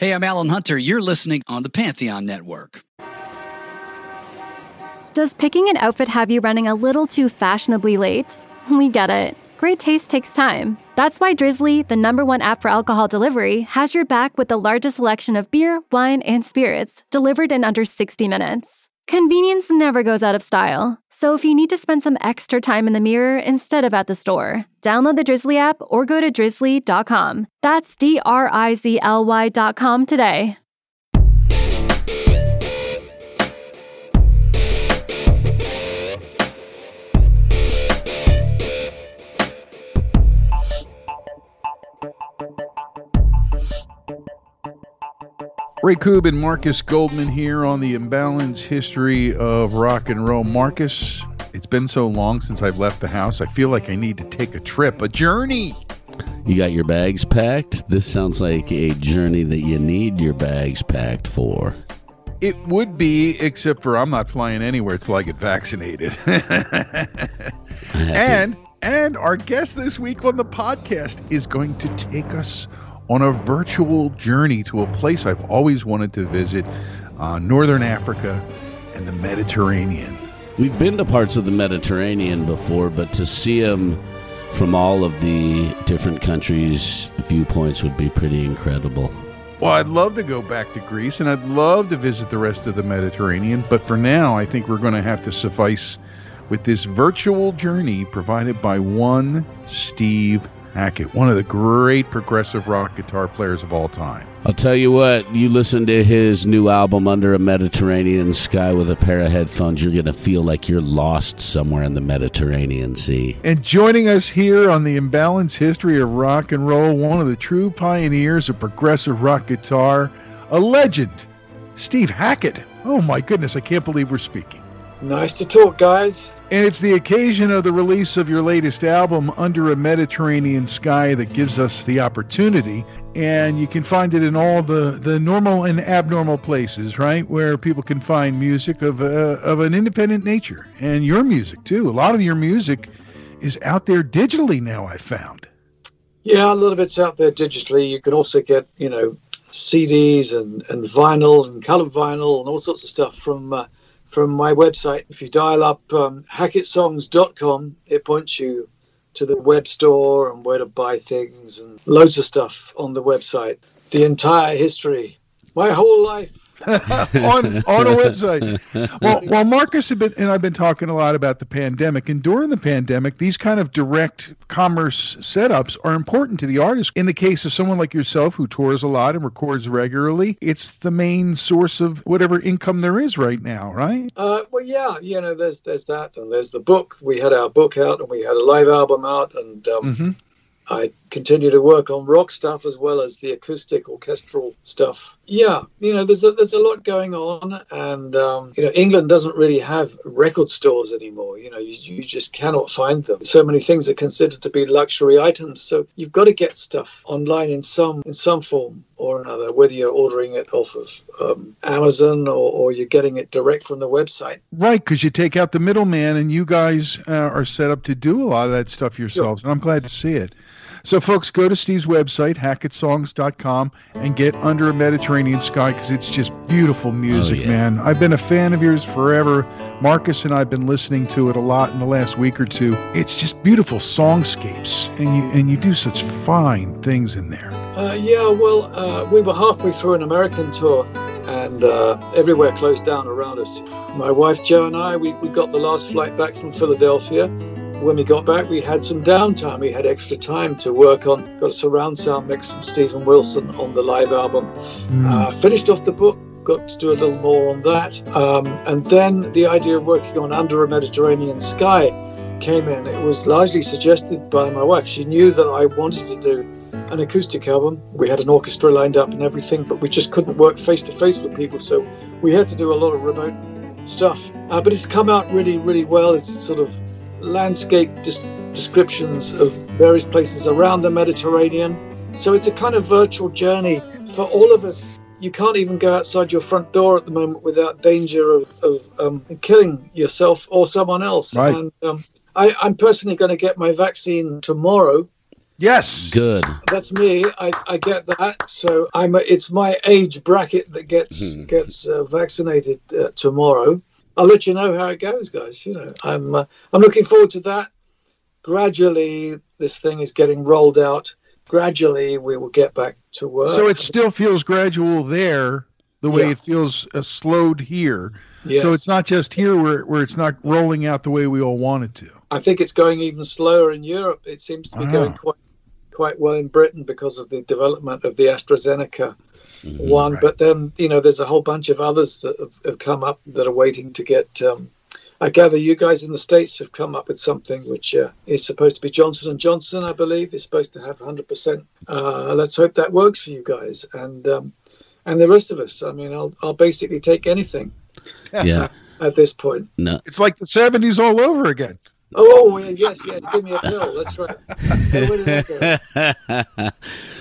Hey, I'm Alan Hunter. You're listening on the Pantheon Network. Does picking an outfit have you running a little too fashionably late? We get it. Great taste takes time. That's why Drizly, the number one app for alcohol delivery, has your back with the largest selection of beer, wine, and spirits delivered in under 60 minutes. Convenience never goes out of style. So if you need to spend some extra time in the mirror instead of at the store, download the Drizly app or go to drizly.com. That's D R I Z L Y.com today. Ray Koob and Marcus Goldman here on the Imbalance History of Rock and Roll. Marcus, it's been so long since I've left the house. I feel like I need to take a trip, a journey. You got your bags packed? This sounds like a journey that you need your bags packed for. It would be, except for I'm not flying anywhere till I get vaccinated. and and our guest this week on the podcast is going to take us on a virtual journey to a place I've always wanted to visit, uh, Northern Africa and the Mediterranean. We've been to parts of the Mediterranean before, but to see them from all of the different countries' viewpoints would be pretty incredible. Well, I'd love to go back to Greece and I'd love to visit the rest of the Mediterranean, but for now, I think we're going to have to suffice with this virtual journey provided by one Steve Hackett, one of the great progressive rock guitar players of all time. I'll tell you what, you listen to his new album, Under a Mediterranean Sky, with a pair of headphones, you're going to feel like you're lost somewhere in the Mediterranean Sea. And joining us here on the Imbalance History of Rock and Roll, one of the true pioneers of progressive rock guitar, a legend, Steve Hackett. Oh my goodness, I can't believe we're speaking. Nice to talk, guys. And it's the occasion of the release of your latest album, Under a Mediterranean Sky, that gives us the opportunity. And you can find it in all the, the normal and abnormal places, right? Where people can find music of, uh, of an independent nature. And your music, too. A lot of your music is out there digitally now, I found. Yeah, a lot of it's out there digitally. You can also get, you know, CDs and, and vinyl and colored vinyl and all sorts of stuff from. Uh, from my website. If you dial up um, hackettsongs.com, it points you to the web store and where to buy things and loads of stuff on the website. The entire history, my whole life on on a website. Well, well, Marcus been, and I've been talking a lot about the pandemic, and during the pandemic, these kind of direct commerce setups are important to the artist. In the case of someone like yourself who tours a lot and records regularly, it's the main source of whatever income there is right now, right? Uh, well, yeah, you know, there's there's that, and there's the book. We had our book out, and we had a live album out, and um, mm-hmm. I continue to work on rock stuff as well as the acoustic orchestral stuff. Yeah, you know, there's a, there's a lot going on, and um, you know, England doesn't really have record stores anymore. You know, you, you just cannot find them. So many things are considered to be luxury items, so you've got to get stuff online in some in some form or another, whether you're ordering it off of um, Amazon or, or, you're getting it direct from the website. Right, because you take out the middleman, and you guys uh, are set up to do a lot of that stuff yourselves, sure. and I'm glad to see it. So, folks, go to Steve's website, hackettsongs.com, and get Under a Mediterranean Sky because it's just beautiful music, oh, yeah. man. I've been a fan of yours forever. Marcus and I have been listening to it a lot in the last week or two. It's just beautiful songscapes, and you and you do such fine things in there. Uh, yeah, well, uh, we were halfway through an American tour, and uh, everywhere closed down around us. My wife Jo and I, we, we got the last flight back from Philadelphia when we got back, we had some downtime. We had extra time to work on. Got a surround sound mix from Steven Wilson on the live album. Mm. Uh, finished off the book. Got to do a little more on that. Um, and then the idea of working on Under a Mediterranean Sky came in. It was largely suggested by my wife. She knew that I wanted to do an acoustic album. We had an orchestra lined up and everything, but we just couldn't work face to face with people. So we had to do a lot of remote stuff. Uh, but it's come out really, really well. It's sort of landscape descriptions of various places around the Mediterranean. So it's a kind of virtual journey for all of us. You can't even go outside your front door at the moment without danger of, of um, killing yourself or someone else. Right. And um, I, am personally going to get my vaccine tomorrow. Yes. Good. That's me. I, I get that. So I'm. A, it's my age bracket that gets Mhm. gets uh, vaccinated uh, tomorrow. I'll let you know how it goes, guys. You know, I'm uh, I'm looking forward to that. Gradually, this thing is getting rolled out. Gradually, we will get back to work. So it still feels gradual there, the way Yeah. it feels uh, slowed here. yes. So it's not just here where, where it's not rolling out the way we all want it to. I think it's going even slower in Europe. It seems to be Wow. going quite quite well in Britain because of the development of the AstraZeneca Mhm. one. Right. But then you know, there's a whole bunch of others that have, have come up that are waiting to get. Um, I gather you guys in the states have come up with something which uh, is supposed to be Johnson and Johnson, I believe, is supposed to have 100%. Uh, let's hope that works for you guys and um, and the rest of us. I mean, I'll I'll basically take anything Yeah. at this point. No. It's like the 70s all over again. Oh yes, yes, give me a pill. That's right. Where did that go?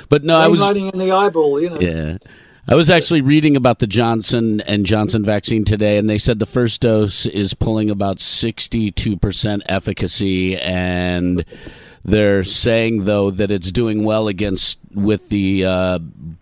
but no, I was. Mainlining in the eyeball, you know. Yeah. I was actually reading about the Johnson and Johnson vaccine today, and they said the first dose is pulling about 62% efficacy, and they're saying though that it's doing well against with the uh,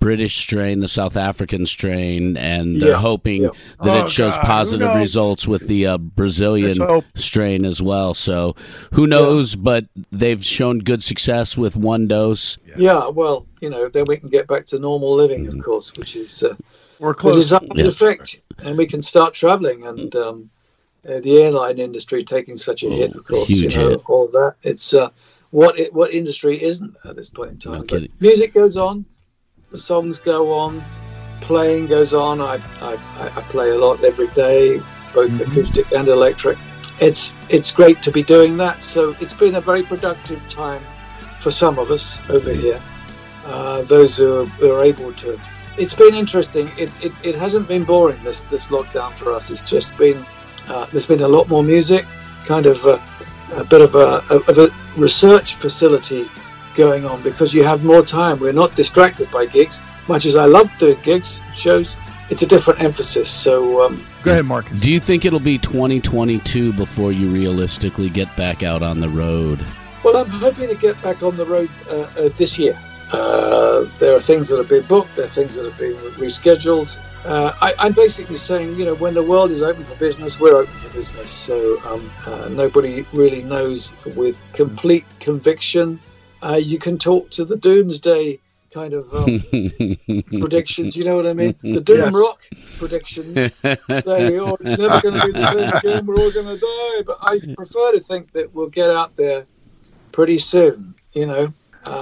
British strain, the South African strain, and they're Yeah, hoping yeah. that Oh, it shows God, positive results with the uh, Brazilian strain as well. So who knows? But they've shown good success with one dose. Yeah, well, you know, then we can get back to normal living, of course, which is uh, We're the close. desired Yeah. effect, and we can start traveling. And um, uh, the airline industry taking such a hit, of course, you know, hit. all of that. It's uh, what it, what industry isn't at this point in time. No But music goes on, the songs go on, playing goes on. I I, I play a lot every day, both Mhm. acoustic and electric. It's it's great to be doing that. So it's been a very productive time for some of us over here. Uh, those who are, who are able to. It's been interesting. It, it, it hasn't been boring this this lockdown for us. It's just been uh, there's been a lot more music, kind of a, a bit of a, of a research facility going on because you have more time. We're not distracted by gigs. Much as I love doing gigs shows, it's a different emphasis. So um, Go ahead, Marcus. Do you think it'll be 2022 before you realistically get back out on the road? Well, I'm hoping to get back on the road uh, uh, this year. Uh, there are things that have been booked, there are things that have been rescheduled. Uh, I, I'm basically saying, you know, when the world is open for business, we're open for business. So um, uh, nobody really knows with complete conviction. Uh, you can talk to the doomsday kind of um, predictions, you know what I mean? The doom Yes. rock predictions say, oh, it's never going to be the same again, we're all going to die. But I prefer to think that we'll get out there pretty soon, you know.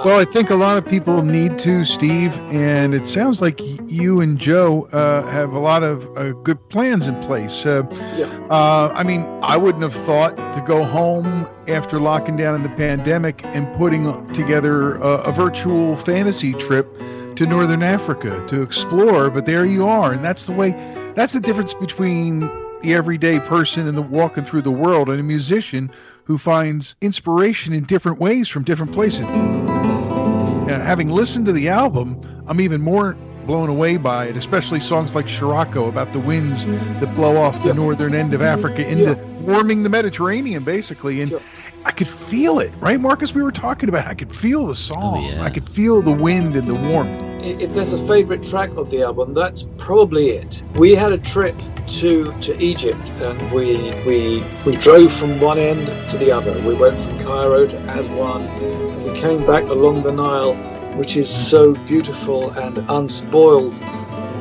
Well, I think a lot of people need to, Steve, and it sounds like you and Jo uh, have a lot of uh, good plans in place. Uh, Yeah. uh, I mean, I wouldn't have thought to go home after locking down in the pandemic and putting together a, a virtual fantasy trip to Northern Africa to explore, but there you are, and that's the way. That's the difference between the everyday person and the walking through the world and a musician who finds inspiration in different ways from different places. Uh, having listened to the album, I'm even more blown away by it, especially songs like Sirocco about the winds that blow off the Yeah. northern end of Africa into Yeah. warming the Mediterranean, basically. And Sure. I could feel it, right, Marcus? We were talking about. I could feel the song. Oh, yeah. I could feel the wind and the warmth. if there's a favorite track of the album, that's probably it. We had a trip to to Egypt, and we we we drove from one end to the other. We went from Cairo to Aswan. And we came back along the Nile, which is so beautiful and unspoiled.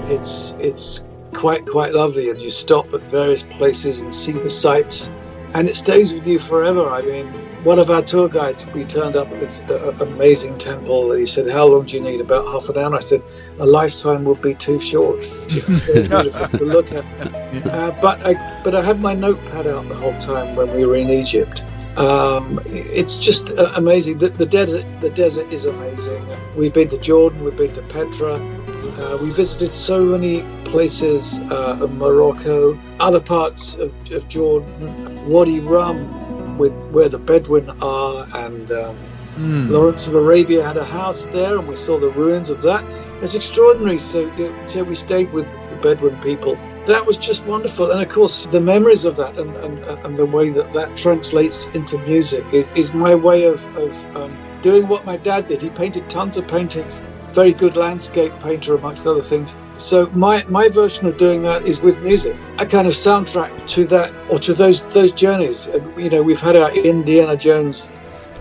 It's it's quite quite lovely, and you stop at various places and see the sights, and it stays with you forever. I mean. One of our tour guides, we turned up at this uh, amazing temple. And he said, "How long do you need?" About half an hour. I said, "A lifetime would be too short. It's so beautiful to look at." Uh, but I, but I had my notepad out the whole time when we were in Egypt. Um, it's just uh, amazing. The, the desert, the desert is amazing. We've been to Jordan. We've been to Petra. Uh, we visited so many places uh, of Morocco, other parts of, of Jordan, Wadi Rum, with where the Bedouin are, and um, Mm. Lawrence of Arabia had a house there, and we saw the ruins of that. It's extraordinary. So, so we stayed with the Bedouin people. That was just wonderful, and of course, the memories of that and, and, and the way that that translates into music is, is my way of, of um, doing what my dad did. He painted tons of paintings. Very good landscape painter, amongst other things. So my my version of doing that is with music, a kind of soundtrack to that or to those those journeys. You know, we've had our Indiana Jones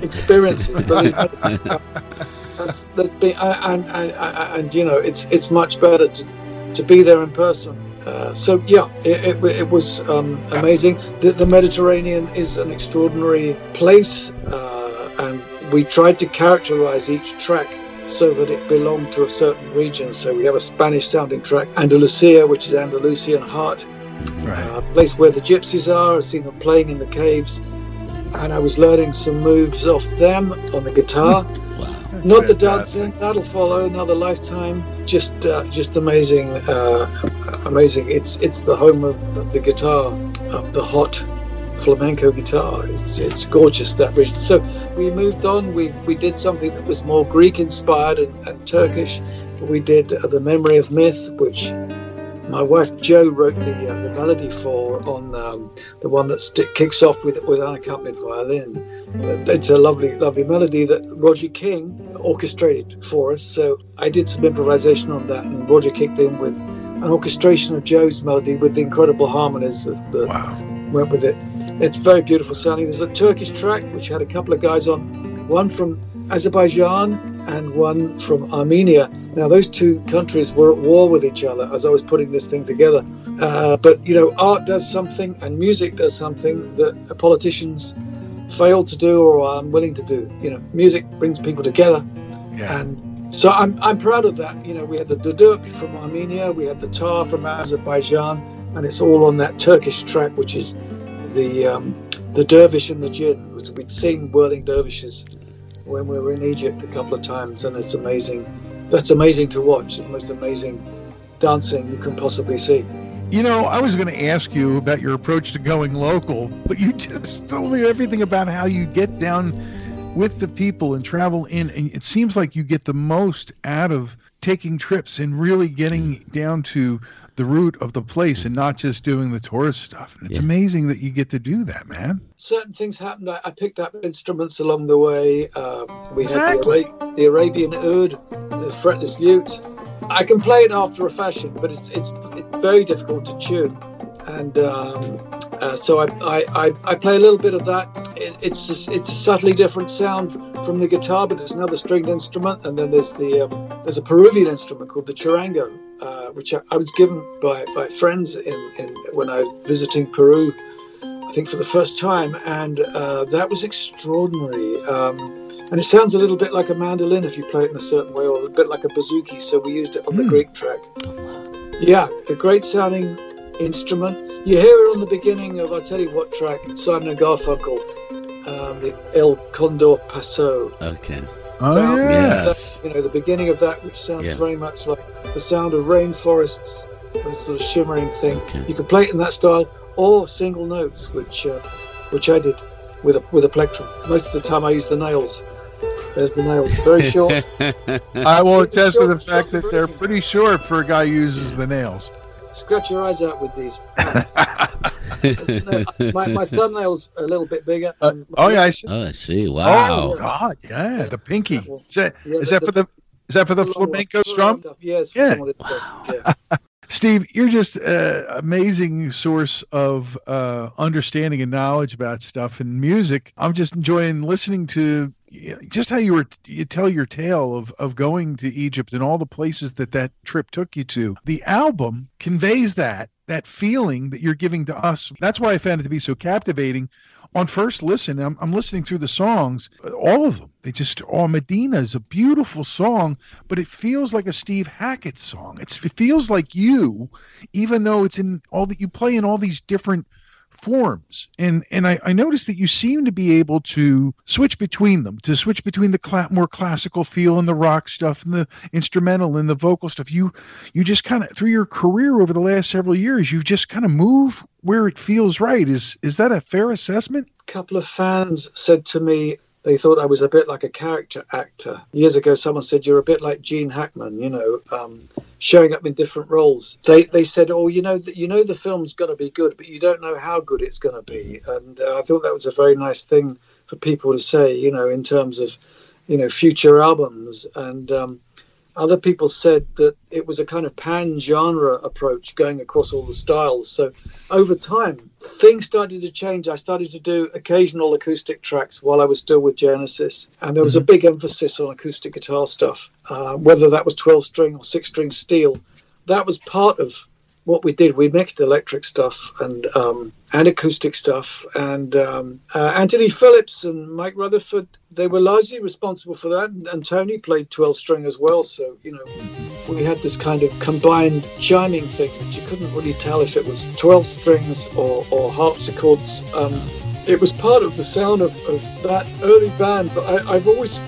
experiences, but that's, that's been, and, and, and, and you know, it's it's much better to to be there in person. Uh, so yeah, it, it, it was um, amazing. The, the, Mediterranean is an extraordinary place, uh, and we tried to characterize each track so that it belonged to a certain region. So we have a Spanish-sounding track, Andalusia, which is Andalusian heart, right. uh, place where the gypsies are. I've seen them playing in the caves, and I was learning some moves off them on the guitar. wow. Not the dancing that'll follow another lifetime. Just, uh, just amazing, uh, amazing. It's it's the home of, of the guitar, of the hot flamenco guitar. It's it's gorgeous that region. So we moved on. We we did something that was more Greek inspired and, and Turkish. We did uh, the Memory of Myth, which my wife Jo wrote the uh, the melody for on um, the one that st- kicks off with with unaccompanied violin. It's a lovely lovely melody that Roger King orchestrated for us. So I did some improvisation on that, and Roger kicked in with an orchestration of Jo's melody with the incredible harmonies that, that wow. went with it. It's very beautiful sounding. There's a Turkish track which had a couple of guys on, one from Azerbaijan and one from Armenia. Now, those two countries were at war with each other as I was putting this thing together. Uh, but, you know, art does something and music does something that politicians fail to do or are unwilling to do. You know, music brings people together. Yeah. And so I'm, I'm proud of that. You know, we had the duduk from Armenia, we had the tar from Azerbaijan, and it's all on that Turkish track, which is the um, the dervish and the jinn. We'd seen whirling dervishes when we were in Egypt a couple of times, and it's amazing. That's amazing to watch. the most amazing dancing you can possibly see. You know, I was going to ask you about your approach to going local, but you just told me everything about how you get down with the people and travel in. And it seems like you get the most out of taking trips and really getting down to the root of the place and not just doing the tourist stuff. And it's yeah. amazing that you get to do that, man. Certain things happened. I, I picked up instruments along the way. Um, we exactly. had the, Ara- the, Arabian oud, the fretless lute. I can play it after a fashion, but it's it's, it's very difficult to tune. And um, uh, so I, I, I, play a little bit of that. It, it's a, it's a subtly different sound from the guitar, but it's another stringed instrument. And then there's the um, there's a Peruvian instrument called the charango, uh, which I, I, was given by, by friends in, in when I was visiting Peru, I think for the first time, and uh, that was extraordinary. Um, and it sounds a little bit like a mandolin if you play it in a certain way, or a bit like a bouzouki. So we used it on mm. the hmm. Greek track. Yeah, a great sounding instrument. You hear it on the beginning of, I'll tell you what track, Simon and Garfunkel, um, the El Condor Paso. Okay. Oh, yes. That, you know, the beginning of that, which sounds yeah. very much like the sound of rainforests, a sort of shimmering thing. Okay. You can play it in that style or single notes, which uh, which I did with a with a plectrum. Most of the time, I use the nails. There's the nails, very short. I will attest to the fact that they're pretty short for a guy who uses the nails scratch your eyes out with these. uh, my, my thumbnail's a little bit bigger. Uh, oh yeah, I see. Oh, I see. Wow. Oh God, yeah, the pinky. Is that, yeah, is that the, for the is that for the flamenco strum? Yes. Yeah. wow. yeah. Steve, you're just an amazing source of uh, understanding and knowledge about stuff and music. I'm just enjoying listening to just how you were you tell your tale of of going to Egypt and all the places that that trip took you to. The album conveys that that feeling that you're giving to us. That's why I found it to be so captivating. On first listen, I'm, I'm listening through the songs, all of them. They just, oh, Mdina is a beautiful song, but it feels like a Steve Hackett song. It's, it feels like you, even though it's in all that you play in all these different forms. And and I, I noticed that you seem to be able to switch between them to switch between the cl- more classical feel and the rock stuff and the instrumental and the vocal stuff. You you just kind of through your career over the last several years you've just kind of move where it feels right. Is is that a fair assessment? A couple of fans said to me they thought I was a bit like a character actor. Years ago, someone said you're a bit like Gene Hackman, you know, um, showing up in different roles. They they said, oh, you know you know the film's going to be good, but you don't know how good it's going to be. And uh, I thought that was a very nice thing for people to say, you know, in terms of you know, future albums. And um, other people said that it was a kind of pan genre approach going across all the styles. So over time, things started to change. I started to do occasional acoustic tracks while I was still with Genesis, and there was a mm-hmm. big emphasis on acoustic guitar stuff, uh, whether that was 12 string or 6 string steel. That was part of what we did, we mixed electric stuff and um, and acoustic stuff. And um, uh, Anthony Phillips and Mike Rutherford, they were largely responsible for that. And, and, Tony played 12 string as well. So, you know, we had this kind of combined chiming thing that you couldn't really tell if it was 12 strings or, or harpsichords. Um, it was part of the sound of, of that early band, but I, I've always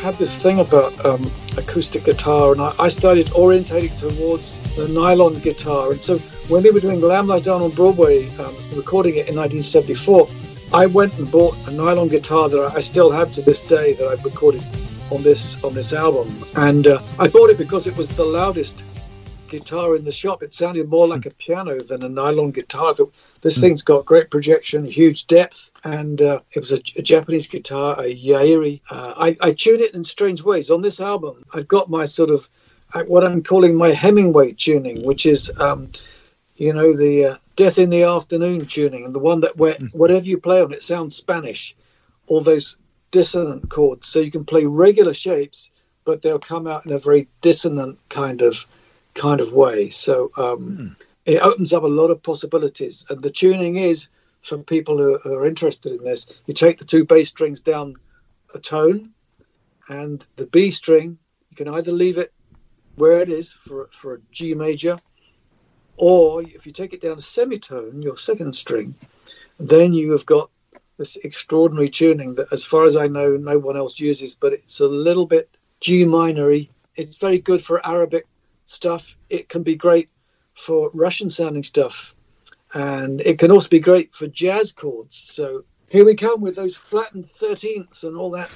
had this thing about um, acoustic guitar, and I, I, started orientating towards the nylon guitar. And so when we were doing Lamb Lies Down on Broadway, um, recording it in 1974, I went and bought a nylon guitar that I still have to this day that I've recorded on this on this album. And uh, I bought it because it was the loudest guitar in the shop. It sounded more like a piano than a nylon guitar. This mm. thing's got great projection, huge depth, and uh, it was a, a, Japanese guitar, a Yairi. Uh, I, I, tune it in strange ways. On this album, I've got my sort of uh, what I'm calling my Hemingway tuning, which is, um, you know, the uh, Death in the Afternoon tuning, and the one that where mm. whatever you play on it sounds Spanish. All those dissonant chords, so you can play regular shapes, but they'll come out in a very dissonant kind of kind of way. So um, mm. it opens up a lot of possibilities. And the tuning is for people who, who are interested in this. You take the two bass strings down a tone, and the B string you can either leave it where it is for for a G major, or if you take it down a semitone, your second string, then you have got this extraordinary tuning that, as far as I know, no one else uses. But it's a little bit G minory. It's very good for Arabic stuff. It can be great for Russian sounding stuff. And it can also be great for jazz chords. So here we come with those flattened 13ths and all that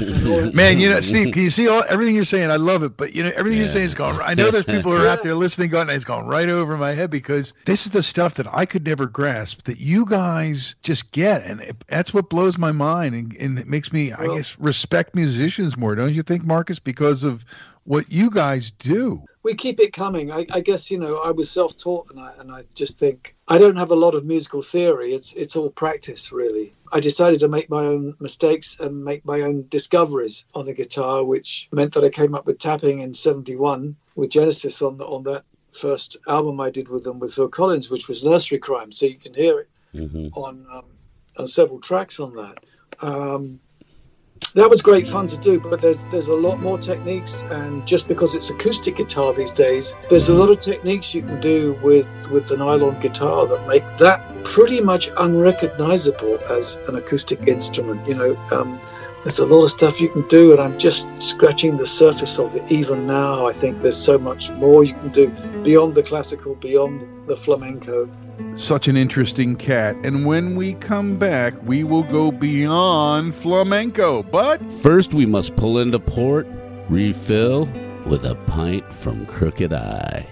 Man, you know, Steve, can you see all everything you're saying? I love it, but you know, everything yeah. you're saying is going. I know there's people who are out there listening, going, "It's going right over my head," because this is the stuff that I could never grasp that you guys just get, and it, that's what blows my mind, and, and it makes me, well, I guess, respect musicians more. Don't you think, Marcus? Because of what you guys do we keep it coming. I, I, guess you know I was self-taught, and I and I just think I don't have a lot of musical theory. It's it's all practice, really. I decided to make my own mistakes and make my own discoveries on the guitar, which meant that I came up with tapping in '71 with Genesis on on that first album I did with them with Phil Collins, which was Nursery Cryme. So you can hear it mm-hmm. on um, on several tracks on that. Um, that was great fun to do, but there's there's a lot more techniques, and just because it's acoustic guitar these days, there's a lot of techniques you can do with with the nylon guitar that make that pretty much unrecognizable as an acoustic instrument. You know, um, there's a lot of stuff you can do, and I'm just scratching the surface of it even now. I think there's so much more you can do beyond the classical, beyond the flamenco. Such an interesting cat. And when we come back, we will go beyond flamenco. But first, we must pull into port, refill with a pint from Crooked Eye.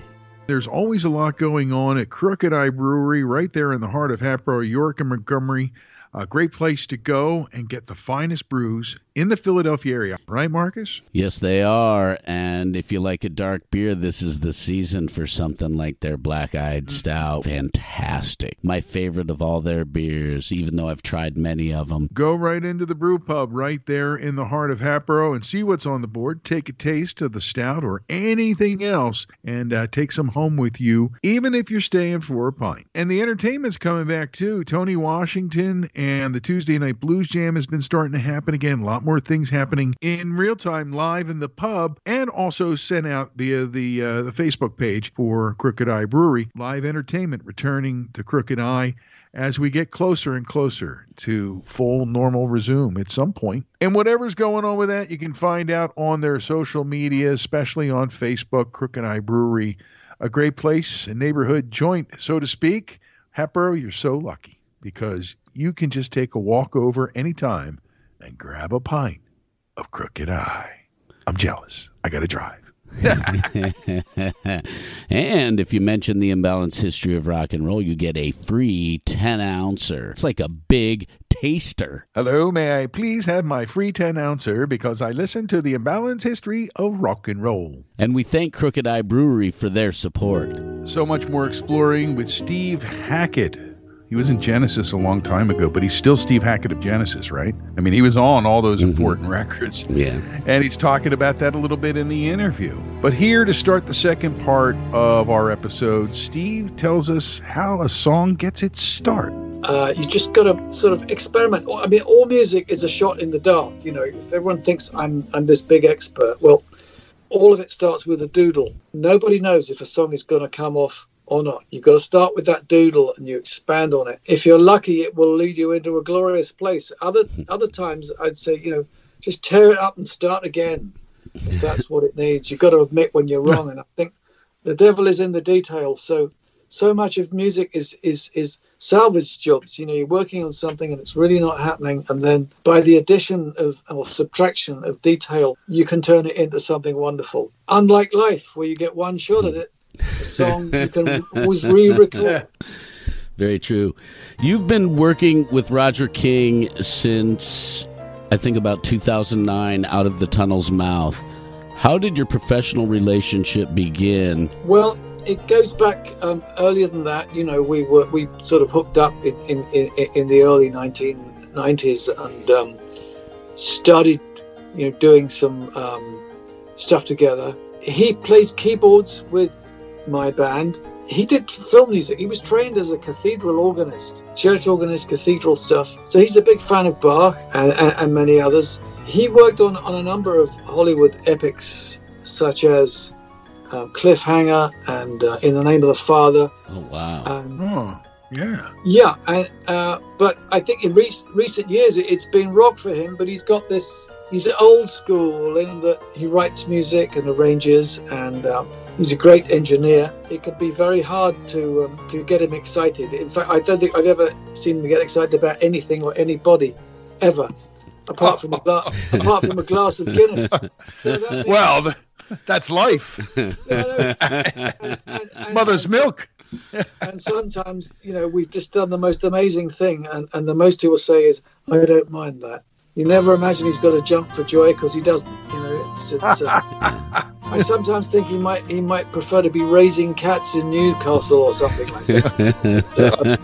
There's always a lot going on at Crooked Eye Brewery, right there in the heart of Hatboro, York, and Montgomery. A great place to go and get the finest brews in the Philadelphia area, right, Marcus? Yes, they are. And if you like a dark beer, this is the season for something like their Black Eyed mm-hmm. Stout. Fantastic. My favorite of all their beers, even though I've tried many of them. Go right into the brew pub right there in the heart of Hatboro and see what's on the board. Take a taste of the stout or anything else and uh, take some home with you, even if you're staying for a pint. And the entertainment's coming back too. Tony Washington and the Tuesday Night Blues Jam has been starting to happen again. A lot more more things happening in real time live in the pub and also sent out via the uh, the Facebook page for Crooked Eye Brewery. Live entertainment returning to Crooked Eye as we get closer and closer to full normal resume at some point. And whatever's going on with that, you can find out on their social media, especially on Facebook, Crooked Eye Brewery. A great place, a neighborhood joint, so to speak. Hatboro, you're so lucky because you can just take a walk over anytime and grab a pint of Crooked Eye. I'm jealous. I got to drive. and if you mention the imbalanced history of rock and roll, you get a free 10 ouncer. It's like a big taster. Hello, may I please have my free 10 ouncer because I listen to the imbalanced history of rock and roll. And we thank Crooked Eye Brewery for their support. So much more exploring with Steve Hackett. He was in Genesis a long time ago, but he's still Steve Hackett of Genesis, right? I mean, he was on all those important records. Yeah. And he's talking about that a little bit in the interview. But here to start the second part of our episode, Steve tells us how a song gets its start. Uh, you just got to sort of experiment. I mean, all music is a shot in the dark. You know, if everyone thinks I'm I'm this big expert, well, all of it starts with a doodle. Nobody knows if a song is going to come off or not. You've got to start with that doodle and you expand on it. If you're lucky, it will lead you into a glorious place. Other other times, I'd say, you know, just tear it up and start again. If that's what it needs, you've got to admit when you're wrong. And I think the devil is in the details. So so much of music is is is salvage jobs. You know, you're working on something and it's really not happening, and then by the addition of or subtraction of detail, you can turn it into something wonderful. Unlike life, where you get one shot at hmm. it, song you can always re-record. Very true. You've been working with Roger King since I think about 2009 out of the tunnel's mouth. How did your professional relationship begin? Well, it goes back um, earlier than that. You know, we were we sort of hooked up in in, in, in the early 1990s and um, started, you know, doing some um, stuff together. He plays keyboards with my band. He did film music. He was trained as a cathedral organist, church organist, cathedral stuff. So he's a big fan of Bach and, and, and many others. He worked on, on a number of Hollywood epics, such as um, Cliffhanger and uh, In the Name of the Father. Oh wow! And, Oh, yeah. yeah, and, uh, but I think in re- recent years it, it's been rock for him. But he's got this. He's old school in that he writes music and arranges, and um, he's a great engineer. It can be very hard to um, to get him excited. In fact, I don't think I've ever seen him get excited about anything or anybody, ever, apart from a gla- apart from a glass of Guinness. You know, that means- Well, th- that's life. you know, and- and- and- Mother's and- milk. and sometimes you know we've just done the most amazing thing and, and the most he will say is i don't mind that you never imagine he's got to jump for joy because he doesn't you it's uh, i sometimes think he might he might prefer to be raising cats in newcastle or something like that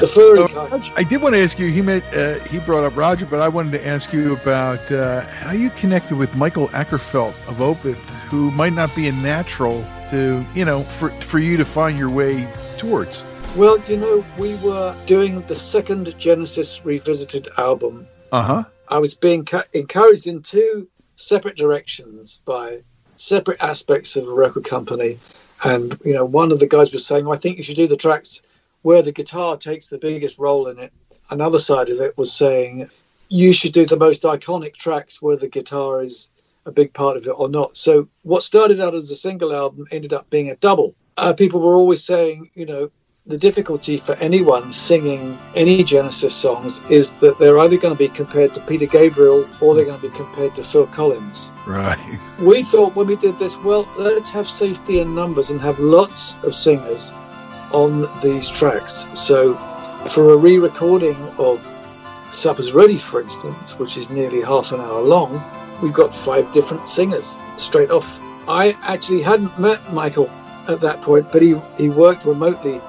the furry kind I did want to ask you. He met. Uh, he brought up Roger, but I wanted to ask you about uh, how you connected with Mikael Åkerfeldt of Opeth, who might not be a natural to you know for for you to find your way towards. well you know we were doing the second genesis revisited album Uh huh. I was being encouraged in two separate directions by separate aspects of a record company. And, you know, one of the guys was saying, well, I think you should do the tracks where the guitar takes the biggest role in it. Another side of it was saying, you should do the most iconic tracks where the guitar is a big part of it or not. So what started out as a single album ended up being a double. Uh, people were always saying, you know, the difficulty for anyone singing any Genesis songs is that they're either going to be compared to Peter Gabriel or they're going to be compared to Phil Collins. Right. We thought when we did this, well, let's have safety in numbers and have lots of singers on these tracks. So for a re recording of Supper's Ready, for instance, which is nearly half an hour long, we've got five different singers straight off. I actually hadn't met Mikael at that point, but he, he worked remotely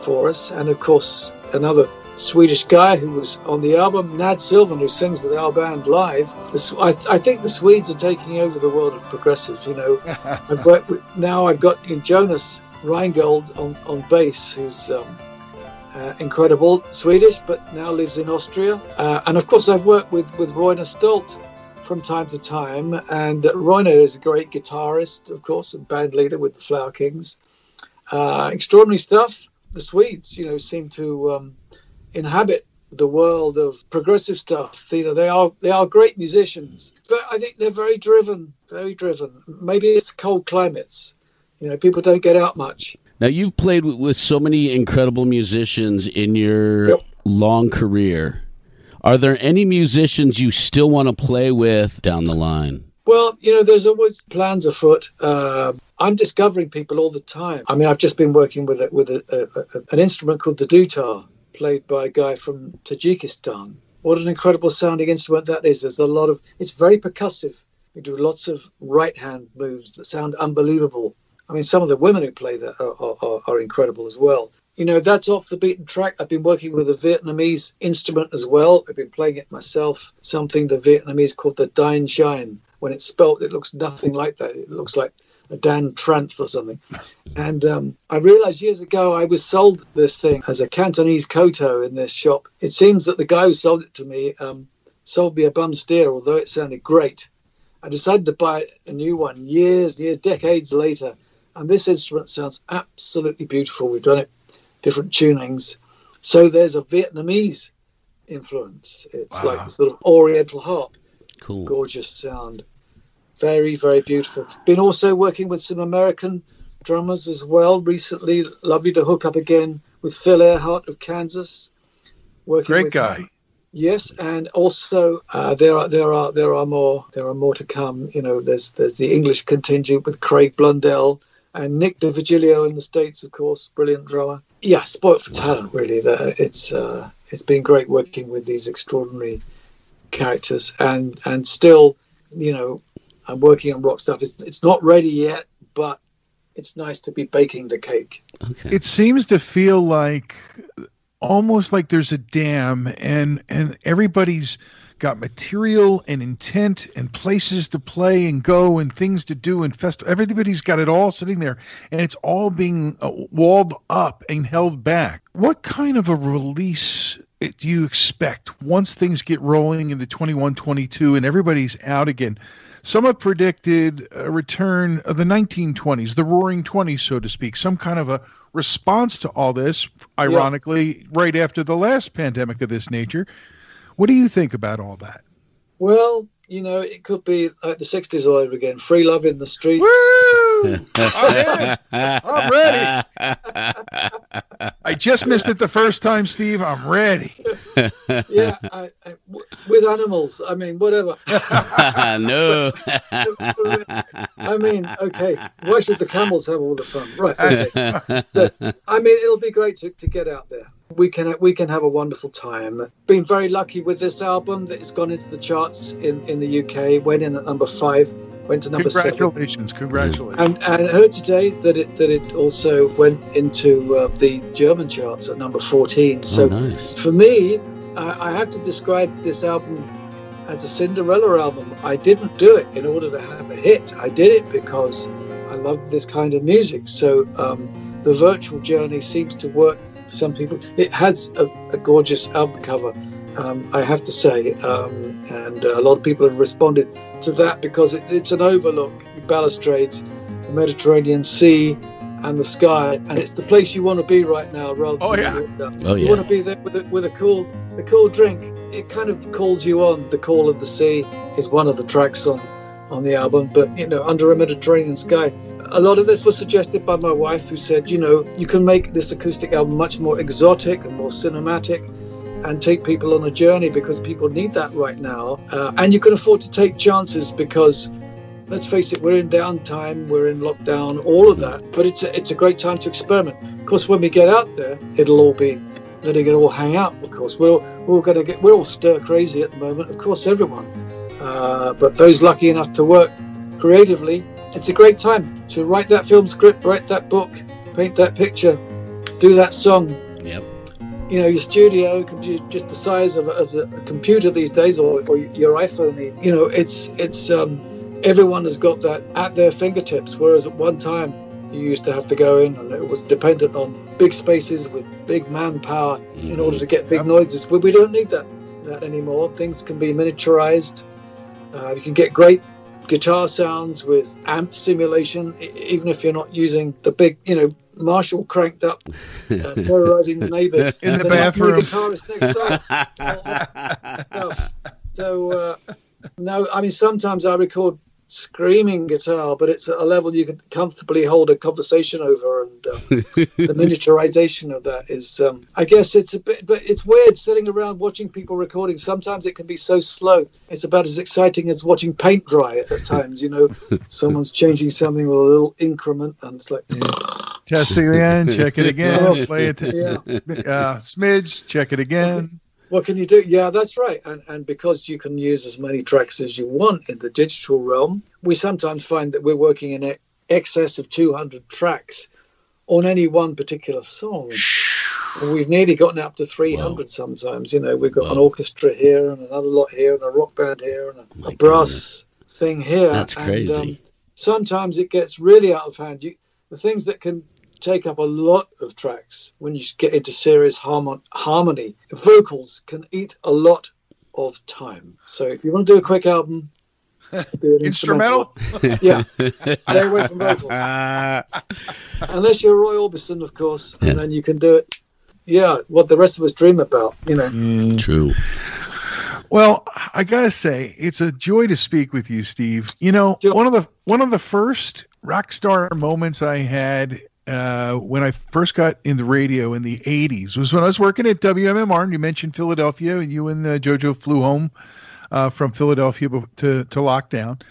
for us. And of course, another Swedish guy who was on the album, Nad Sylvan, who sings with our band live. I, S- I, I think the Swedes are taking over the world of progressives. You know, I've worked with, now I've got Jonas Reingold on, on bass, who's um, uh, incredible Swedish, but now lives in Austria. Uh, and of course, I've worked with, with Roine Stolt from time to time. And Roine is a great guitarist, of course, and band leader with the Flower Kings. Uh, extraordinary stuff. The Swedes, you know, seem to um, inhabit the world of progressive stuff. You know, they are they are great musicians. But I think they're very driven, very driven. Maybe it's cold climates. You know, people don't get out much. Now you've played with, with so many incredible musicians in your Yep. long career. Are there any musicians you still want to play with down the line? Well, you know, there's always plans afoot. Uh, I'm discovering people all the time. I mean, I've just been working with a, with a, a, an instrument called the dutar. played by a guy from Tajikistan. What an incredible sounding instrument that is. There's a lot of, it's very percussive. We do lots of right hand moves that sound unbelievable. I mean, some of the women who play that are, are, are incredible as well. You know, that's off the beaten track. I've been working with a Vietnamese instrument as well. I've been playing it myself, something the Vietnamese called the Dine Shine. When it's spelt, it looks nothing like that. It looks like a Dan Tranth or something. And um, I realized years ago I was sold this thing as a Cantonese koto in this shop. It seems that the guy who sold it to me um, sold me a bum steer, although it sounded great. I decided to buy a new one years, years, decades later. And this instrument sounds absolutely beautiful. We've done it different tunings. So there's a Vietnamese influence. It's wow. like sort of oriental harp. Cool. Gorgeous sound. Very, very beautiful. Been also working with some American drummers as well recently. Lovely to hook up again with Phil Ehart of Kansas. Working Great guy. Him. Yes, and also uh, there are there are there are more there are more to come. You know, there's there's the English contingent with Craig Blundell and Nick D'Virgilio in the states, of course, brilliant drummer. Yeah, spoilt for talent, really. It's uh, it's been great working with these extraordinary characters, and and still, you know, I'm working on rock stuff. It's it's not ready yet, but it's nice to be baking the cake. Okay. It seems to feel like almost like there's a dam, and and everybody's got material and intent and places to play and go and things to do and festival. Everybody's got it all sitting there, and it's all being uh, walled up and held back. What kind of a release do you expect once things get rolling in the 21 22 and everybody's out again? Some have predicted a return of the 1920s, the roaring 20s, so to speak, some kind of a response to all this, ironically, yeah. right after the last pandemic of this nature. What do you think about all that? Well, you know, it could be like the 60s all over again. Free love in the streets. Woo! I'm, I'm ready. I just missed it the first time, Steve. I'm ready. yeah, I, I, w- with animals. I mean, whatever. no. I mean, okay. Why should the camels have all the fun? Right. Okay. So, I mean, it'll be great to, to get out there we can we can have a wonderful time. Been very lucky with this album that it's gone into the charts in, in the UK. Went in at number five, went to number congratulations, seven. Congratulations, And and I heard today that it that it also went into uh, the German charts at number fourteen. So oh, nice. for me, I, I have to describe this album as a Cinderella album. I didn't do it in order to have a hit. I did it because I love this kind of music. So um, the virtual journey seems to work for some people. It has a, a gorgeous album cover, um, I have to say, um, and uh, a lot of people have responded to that because it, it's an overlook, balustrades, the Mediterranean Sea, and the sky, and it's the place you want to be right now. Rather, oh yeah, oh, you yeah. want to be there with a, with a cool, a cool drink. It kind of calls you on. The Call of the Sea is one of the tracks on on the album, but you know, under a Mediterranean sky a lot of this was suggested by my wife, who said, you know, you can make this acoustic album much more exotic and more cinematic and take people on a journey because people need that right now. Uh, and you can afford to take chances because, let's face it, we're in downtime, we're in lockdown, all of that. But it's a, it's a great time to experiment. Of course, when we get out there, it'll all be letting it all hang out. Of course, we're we're going to get we're all stir crazy at the moment. Of course, everyone. Uh, but those lucky enough to work creatively it's a great time to write that film script, write that book, paint that picture, do that song. You know, your studio can be just the size of, of a computer these days, or, or your iPhone. You know, it's it's um, everyone has got that at their fingertips. Whereas at one time, you used to have to go in, and it was dependent on big spaces with big manpower mm-hmm. in order to get big noises. But we don't need that that anymore. Things can be miniaturized. Uh, you can get great guitar sounds with amp simulation, even if you're not using the big, you know, Marshall cranked up, uh, terrorizing the neighbors in the bathroom. guitarist next door. so, uh, no, I mean, sometimes I record screaming guitar, but it's at a level you can comfortably hold a conversation over. And uh, the miniaturization of that is, um, I guess, it's a bit, but it's weird sitting around watching people recording. Sometimes it can be so slow. It's about as exciting as watching paint dry at times. You know, someone's changing something with a little increment, and it's like. Test it again. Check it again. Play it. Yeah. Uh, smidge. Check it again. What can you do? Yeah, that's right. And and because you can use as many tracks as you want in the digital realm, we sometimes find that we're working in excess of 200 tracks on any one particular song. We've nearly gotten up to 300 sometimes. You know, we've got an orchestra here and another lot here and a rock band here and a, a brass thing here. That's And, crazy. um, sometimes it gets really out of hand. You, the things that can take up a lot of tracks when you get into serious harmon- harmony, vocals can eat a lot of time. So if you want to do a quick album, do an Instrumental? yeah, stay away from vocals unless you're Roy Orbison, of course, Yeah. and then you can do it. Yeah, what the rest of us dream about, you know. Mm. True. Well, I gotta say, it's a joy to speak with you, Steve. You know, Sure. one of the one of the first rock star moments I had uh, when I first got in the radio in the '80s was when I was working at WMMR. And you mentioned Philadelphia, and you and uh, JoJo flew home uh, from Philadelphia to to lockdown.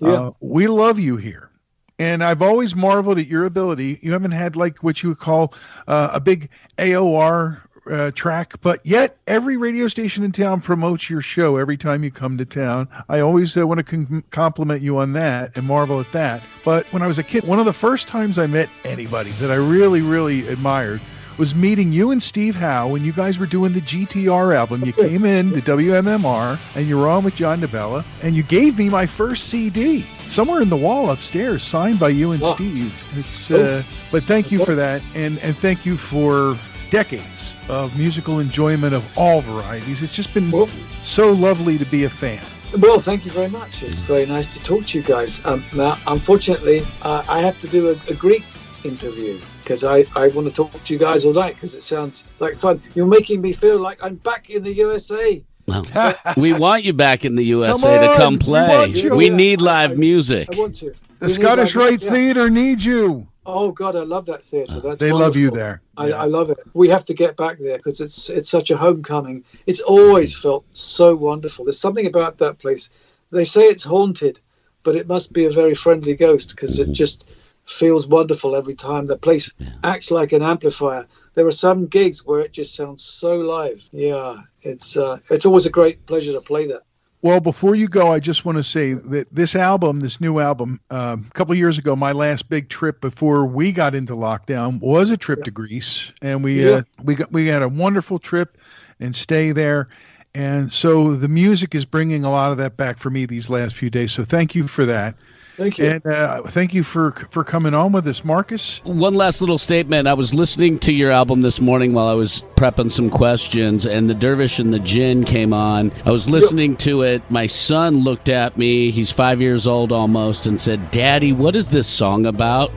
Yeah. Uh, we love you here. And I've always marveled at your ability. You haven't had like what you would call uh, a big AOR uh, track, but yet every radio station in town promotes your show every time you come to town. I always uh, want to compliment you on that and marvel at that. But when I was a kid, one of the first times I met anybody that I really, really admired was meeting you and Steve Howe when you guys were doing the GTR album. You came in to WMMR and you were on with John DeBella, and you gave me my first CD somewhere in the wall upstairs, signed by you and Wow. Steve. It's uh, but thank you for that, and and thank you for decades of musical enjoyment of all varieties. It's just been Well, so lovely to be a fan. well, thank you very much. It's very nice to talk to you guys. Um, now, unfortunately, uh, I have to do a, a Greek interview because I, I want to talk to you guys all night because it sounds like fun. You're making me feel like I'm back in the USA. Well, we want you back in the USA Come to come play. want you. We need live I- music. I want to. The We Scottish like- Rite yeah. Theatre needs you. Oh God, I love that theatre. That's They love you there. I, I love it. We have to get back there because it's it's such a homecoming. It's always felt so wonderful. There's something about that place. They say it's haunted, but it must be a very friendly ghost because it just feels wonderful every time. The place acts like an amplifier. There are some gigs where it just sounds so live. Yeah, it's uh, it's always a great pleasure to play that. Well, before you go, I just want to say that this album, this new album, um, a couple of years ago, my last big trip before we got into lockdown was a trip to Greece, and we Yeah. uh, we got we had a wonderful trip and stay there, and so the music is bringing a lot of that back for me these last few days. So thank you for that, Thank you. and uh, thank you for for coming on with us, Marcus. One last little statement. I was listening to your album this morning while I was prepping some questions, and the Dervish and the D'jinn came on. I was listening to it. My son looked at me, he's five years old almost, and said, Daddy, what is this song about?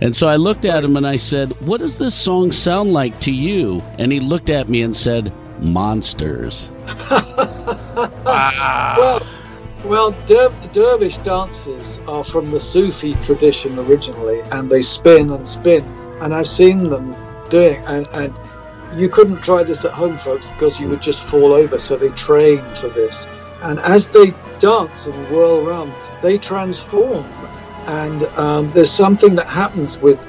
And so I looked at him and I said, What does this song sound like to you? And he looked at me and said, Monsters. Well, well, der- dervish dances are from the Sufi tradition originally, and they spin and spin. And I've seen them doing, and and you couldn't try this at home, folks, because you would just fall over. So they train for this, and as they dance and whirl around, they transform. And um, there's something that happens with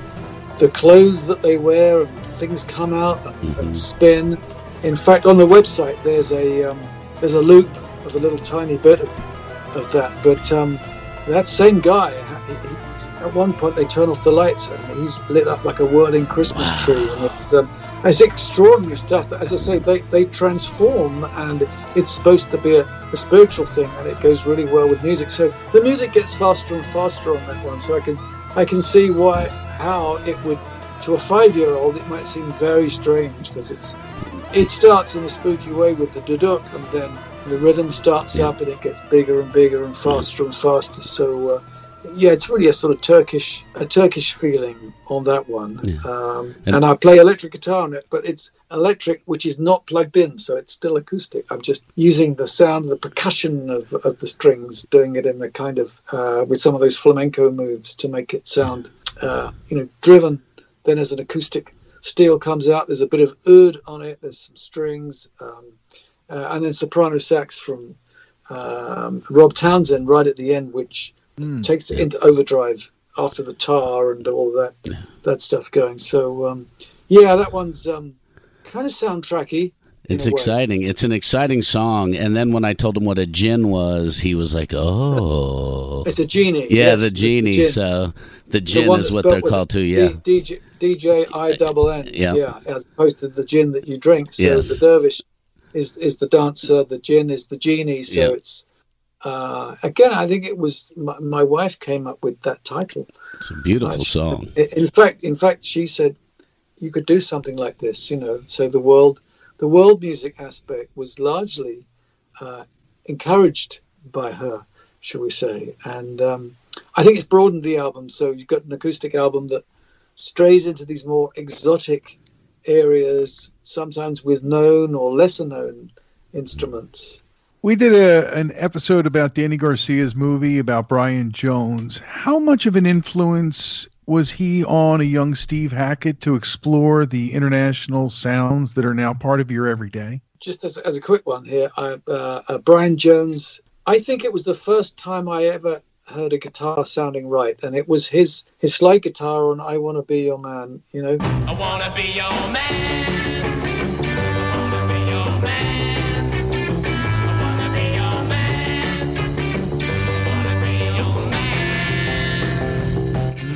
the clothes that they wear, and things come out and, and spin. In fact, on the website, there's a um, there's a loop of a little tiny bit of, of that. But um, that same guy, he, he, at one point, they turn off the lights and he's lit up like a whirling Christmas tree. And it, um, it's extraordinary stuff. As I say, they, they transform, and it's supposed to be a, a spiritual thing, and it goes really well with music. So the music gets faster and faster on that one. So I can I can see why how it would to a five year old it might seem very strange because it's it starts in a spooky way with the duduk and then the rhythm starts Yeah. up and it gets bigger and bigger and faster and faster so uh, yeah it's really a sort of turkish a turkish feeling on that one Yeah. um, And- and i play electric guitar on it but it's electric which is not plugged in so it's still acoustic i'm just using the sound the percussion of, of the strings doing it in the kind of uh, with some of those flamenco moves to make it sound uh, you know driven then as an acoustic steel comes out. There's a bit of oud on it. There's some strings, um, uh, and then soprano sax from um, Rob Townsend right at the end, which Mm. takes it into overdrive after the tar and all that that stuff going. So um, yeah, that one's um, kind of soundtracky. in It's a way. exciting. It's an exciting song. And then when I told him what a gin was, he was like, "Oh, It's a genie. yeah, yes, the genie." gin. So the The gin one is what they're called too. D- Yeah, DJ, DJ I double N. Yeah. Yeah, as opposed to the gin that you drink. So Yes. the dervish is is the dancer, the gin is the genie. So Yeah. it's uh, again, I think it was my, my wife came up with that title. it's a beautiful Nice. song. In fact, in fact, she said you could do something like this. You know, so the world, the world music aspect was largely uh, encouraged by her, shall we say? And um, I think it's broadened the album. So you've got an acoustic album that strays into these more exotic areas, sometimes with known or lesser known instruments. We did a, an episode about Danny Garcia's movie about Brian Jones. How much of an influence was he on a young Steve Hackett to explore the international sounds that are now part of your everyday? just as, as a quick one here, I, uh, uh, Brian Jones. I think it was the first time I ever heard a guitar sounding right, and it was his his slide guitar on "I Want to Be Your Man." You know, I wanna be your man. I wanna be your man. I wanna be your man. I wanna be your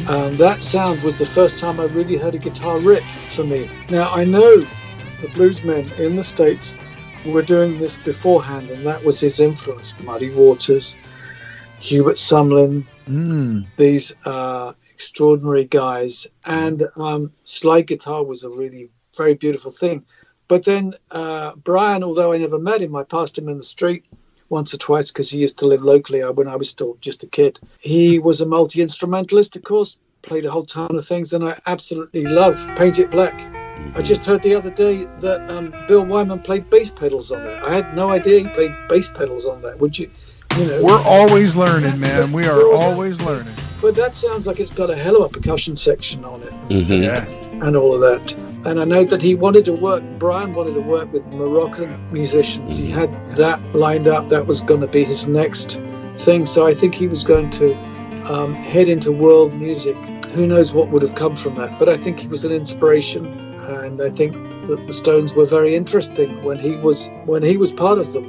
man. um, that sound was the first time I really heard a guitar riff for me. Now I know the bluesmen in the states were doing this beforehand, and that was his influence. Muddy Waters, Hubert Sumlin, Mm. these uh, extraordinary guys. And um, slide guitar was a really very beautiful thing. But then uh, Brian, although I never met him, I passed him in the street once or twice because he used to live locally uh, when I was still just a kid. He was a multi instrumentalist, of course, played a whole ton of things, and I absolutely love Paint It Black. I just heard the other day that um, Bill Wyman played bass pedals on that. I had no idea he played bass pedals on that. Would you? You know, We're always learning, man. We are always learning. but that sounds like it's got a hell of a percussion section on it Mhm. Yeah. and all of that. And I know that he wanted to work, Brian wanted to work with Moroccan musicians. He had that lined up. That was going to be his next thing. So I think he was going to um, head into world music. Who knows what would have come from that? But I think he was an inspiration. And I think that the Stones were very interesting when he was when he was part of them.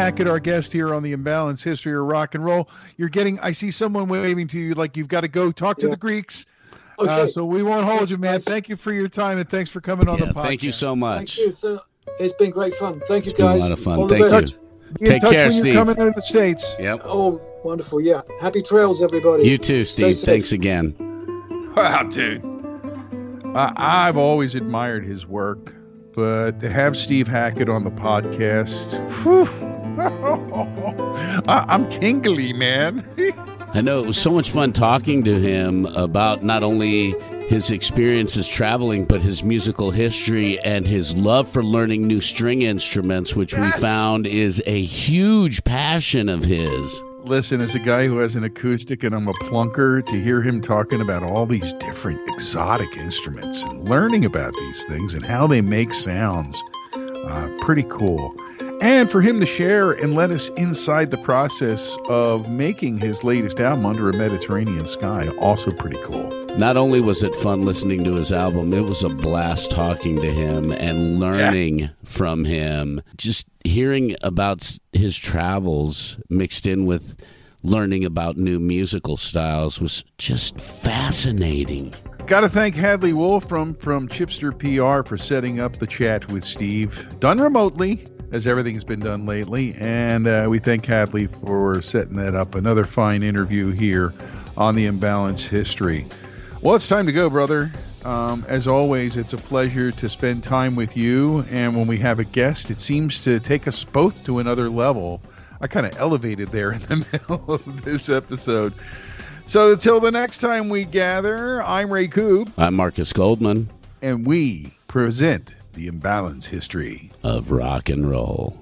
Hackett, our guest here on the Imbalance History of Rock and Roll. You're getting, I see someone waving to you like you've got to go talk to Yeah. the Greeks. Okay. Uh, so we won't hold you, man. Thank you for your time and thanks for coming on Yeah, the podcast. thank you so Thank much. you. So it's been great fun. Thank you, It's been a lot of fun. All Thank you. best. Be in Take touch care, when Steve. you're coming out of the States. Yep. Oh, wonderful. Yeah. Happy trails, everybody. You too, Steve. Thanks again. Wow, dude. I I've always admired his work, but to have Steve Hackett on the podcast, whew, I, I'm tingly, man. I know it was so much fun talking to him about not only his experiences traveling, but his musical history and his love for learning new string instruments, which we found is a huge passion of his. Listen, as a guy who has an acoustic and I'm a plunker, to hear him talking about all these different exotic instruments and learning about these things and how they make sounds, uh, pretty cool. And for him to share and let us inside the process of making his latest album, Under a Mediterranean Sky, also pretty cool. Not only was it fun listening to his album, it was a blast talking to him and learning from him. Just hearing about his travels mixed in with learning about new musical styles was just fascinating. Got to thank Hadley Wolfram from Chipster PR for setting up the chat with Steve, done remotely, as everything's been done lately. And uh, we thank Hadley for setting that up. Another fine interview here on the Imbalance History. Well, it's time to go, brother. Um, as always, it's a pleasure to spend time with you. And when we have a guest, it seems to take us both to another level. I kind of elevated there in the middle of this episode. So until the next time we gather, I'm Ray Coob, I'm Marcus Goldman and we present the Imbalance History. of rock and roll.